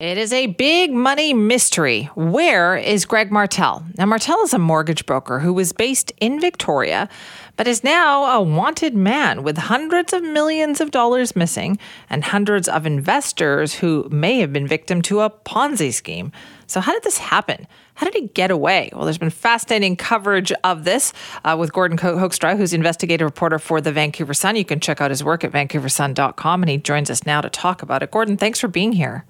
It is a big money mystery. Where is Greg Martel? Now, Martel is a mortgage broker who was based in Victoria, but is now a wanted man with hundreds of millions of dollars missing and hundreds of investors who may have been victim to a Ponzi scheme. So, how did this happen? How did he get away? Well, there's been fascinating coverage of this uh, with Gordon Hoekstra, who's investigative reporter for the Vancouver Sun. You can check out his work at vancouversun.com, and he joins us now to talk about it. Gordon, thanks for being here.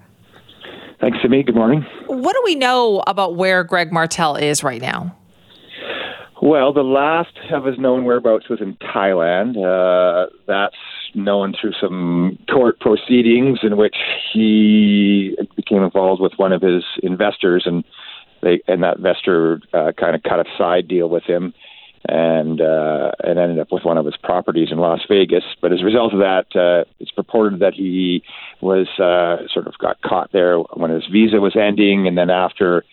Thanks, Simi. Good morning. What do we know about where Greg Martel is right now? Well, the last of his known whereabouts was in Thailand. Uh, that's known through some court proceedings in which he became involved with one of his investors, and they and that investor uh, kind of cut a side deal with him and uh, and ended up with one of his properties in Las Vegas. But as a result of that, uh, it's purported that he was uh, sort of got caught there when his visa was ending, and then after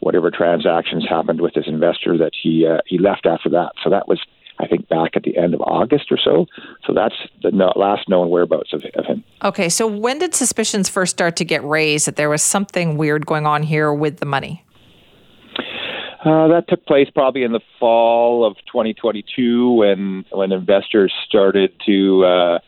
whatever transactions happened with his investor, that he uh, he left after that. So that was. I think back at the end of August or so. So that's the no, last known whereabouts of, of him. Okay, so when did suspicions first start to get raised that there was something weird going on here with the money? Uh, that took place probably in the fall of 2022 when when investors started to uh,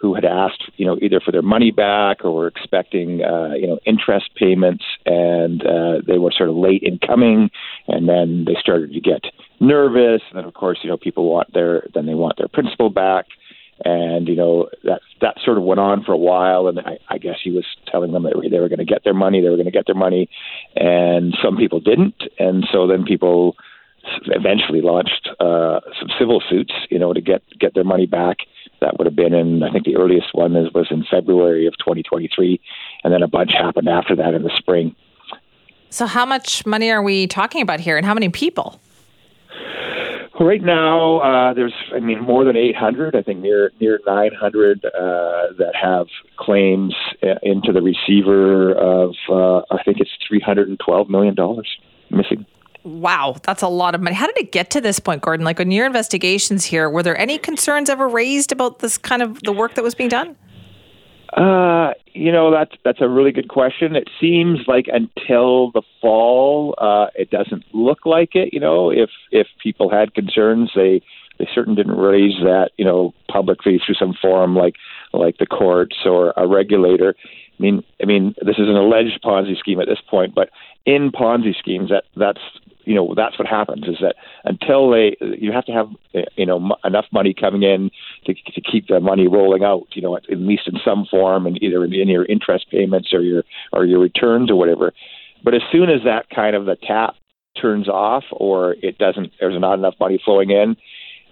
who had asked you know either for their money back or were expecting uh, you know interest payments. And uh, they were sort of late in coming. And then they started to get nervous. And then of course you know people want their then they want their principal back and you know that that sort of went on for a while and I, I guess he was telling them that they were going to get their money they were going to get their money and some people didn't. And so then people eventually launched uh, some civil suits you know to get get their money back. That would have been in I think the earliest one was in February of 2023 and then a bunch happened after that in the spring. So how much money are we talking about here and how many people Right now, uh, there's, I mean, more than 800. I think near near 900 uh, that have claims uh, into the receiver of, uh, I think it's 312 million dollars missing. Wow, that's a lot of money. How did it get to this point, Gordon? Like in your investigations here, were there any concerns ever raised about this kind of the work that was being done? Uh, you know that's that's a really good question. It seems like until the fall, uh, it doesn't look like it. You know, if if people had concerns, they they certainly didn't raise that. You know, publicly through some forum like like the courts or a regulator. I mean, I mean, this is an alleged Ponzi scheme at this point, but in Ponzi schemes, that that's you know that's what happens is that until they you have to have you know m- enough money coming in to, to keep the money rolling out you know at, at least in some form and either in, in your interest payments or your or your returns or whatever but as soon as that kind of the tap turns off or it doesn't there's not enough money flowing in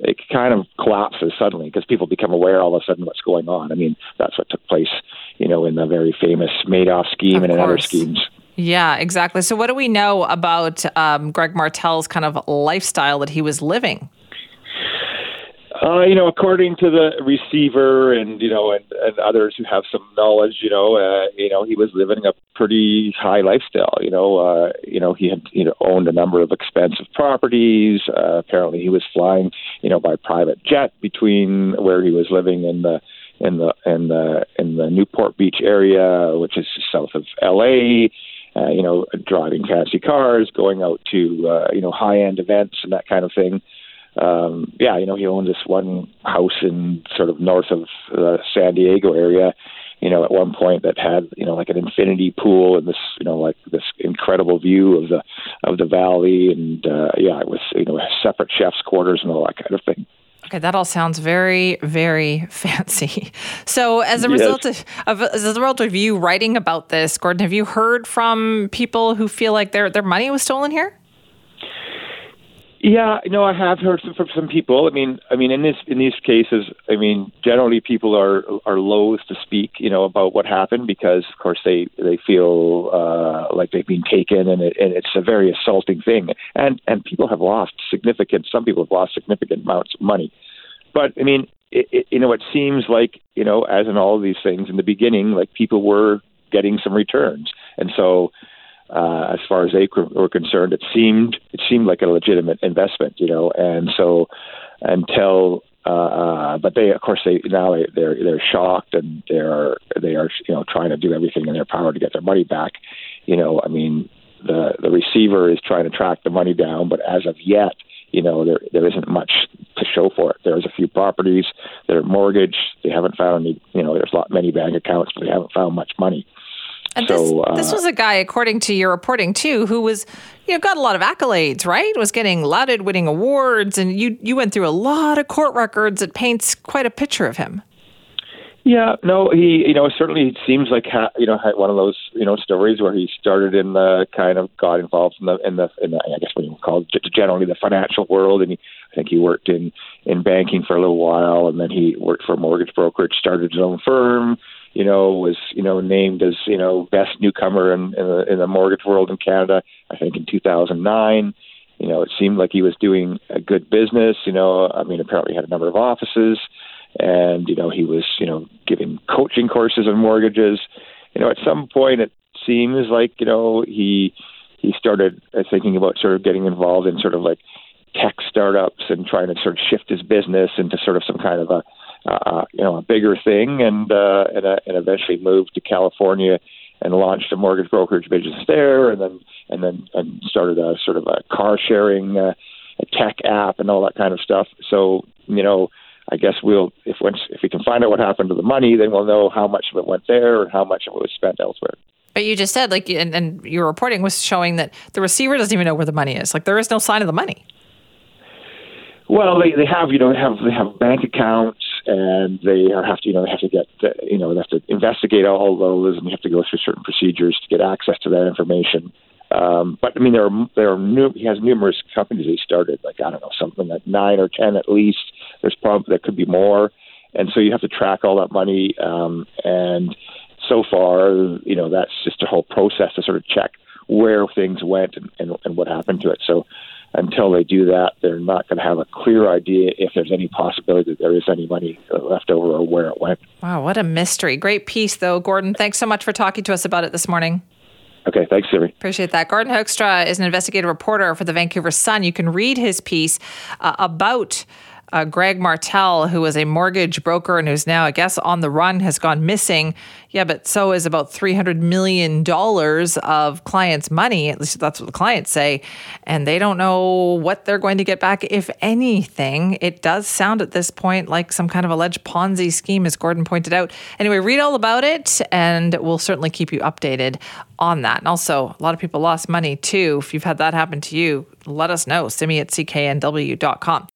it kind of collapses suddenly because people become aware all of a sudden what's going on. I mean, that's what took place, you know, in the very famous Madoff scheme of and course. in other schemes. Yeah, exactly. So, what do we know about um, Greg Martel's kind of lifestyle that he was living? Uh, you know, according to the receiver and you know and, and others who have some knowledge, you know, uh, you know, he was living a pretty high lifestyle. You know, uh, you know, he had you know owned a number of expensive properties. Uh, apparently, he was flying, you know, by private jet between where he was living and the in the in the in the Newport Beach area, which is south of L.A uh, you know, driving fancy cars, going out to uh, you know high end events and that kind of thing. Um, yeah, you know, he owned this one house in sort of north of the San Diego area. You know, at one point that had you know like an infinity pool and this you know like this incredible view of the of the valley and uh, yeah, it was you know separate chef's quarters and all that kind of thing. Okay, that all sounds very, very fancy. So, as a yes. result of, of, as a result of you writing about this, Gordon, have you heard from people who feel like their their money was stolen here? Yeah, no, I have heard some, from some people. I mean, I mean, in this in these cases, I mean, generally people are are loath to speak, you know, about what happened because, of course, they they feel uh, like they've been taken, and, it, and it's a very assaulting thing. And and people have lost significant. Some people have lost significant amounts of money. But I mean, it, it, you know, it seems like you know, as in all of these things, in the beginning, like people were getting some returns, and so uh, as far as they were concerned, it seemed it seemed like a legitimate investment, you know. And so until uh, but they, of course, they now they're they're shocked and they're they are you know trying to do everything in their power to get their money back. You know, I mean, the the receiver is trying to track the money down, but as of yet, you know, there there isn't much to show for it. There's a few properties that are mortgaged. They haven't found any. You know, there's lot many bank accounts, but they haven't found much money. And so, this, uh, this was a guy, according to your reporting too, who was, you know, got a lot of accolades, right? Was getting lauded, winning awards, and you you went through a lot of court records. It paints quite a picture of him. Yeah, no, he, you know, certainly it seems like ha- you know one of those you know stories where he started in the kind of got involved in the in the, in the I guess what you would call it, generally the financial world, and he, I think he worked in in banking for a little while, and then he worked for a mortgage brokerage, started his own firm, you know, was you know named as you know best newcomer in in the, in the mortgage world in Canada. I think in 2009. You know, it seemed like he was doing a good business. You know, I mean, apparently had a number of offices, and you know he was you know giving coaching courses on mortgages. You know, at some point it seems like you know he he started uh, thinking about sort of getting involved in sort of like tech startups and trying to sort of shift his business into sort of some kind of a uh, you know, a bigger thing, and uh, and, uh, and eventually moved to California and launched a mortgage brokerage business there, and then and then and started a sort of a car sharing uh, a tech app and all that kind of stuff. So you know, I guess we'll if once if we can find out what happened to the money, then we'll know how much of it went there and how much of it was spent elsewhere. But you just said like, and, and your reporting was showing that the receiver doesn't even know where the money is. Like there is no sign of the money. Well, they, they have you know they have they have bank accounts and they have to, you know, they have to get, you know, they have to investigate all those, and they have to go through certain procedures to get access to that information. Um, but I mean, there are there are new, he has numerous companies he started, like I don't know, something like nine or ten at least. There's probably there could be more, and so you have to track all that money. Um, and so far, you know, that's just a whole process to sort of check where things went and, and, and what happened to it. So until they do that, they're not going to have a clear idea if there's any possibility that there is any money left over or where it went. Wow, what a mystery. Great piece, though, Gordon. Thanks so much for talking to us about it this morning. Okay, thanks, Simi. Appreciate that. Gordon Hoekstra is an investigative reporter for the Vancouver Sun. You can read his piece uh, about uh, Greg Martel, who was a mortgage broker and who's now, I guess, on the run, has gone missing. Yeah, but so is about $300 million of clients' money. At least that's what the clients say. And they don't know what they're going to get back, if anything. It does sound at this point like some kind of alleged Ponzi scheme, as Gordon pointed out. Anyway, read all about it, and we'll certainly keep you updated on that. And also, a lot of people lost money too. If you've had that happen to you, let us know. Simi at cknw.com.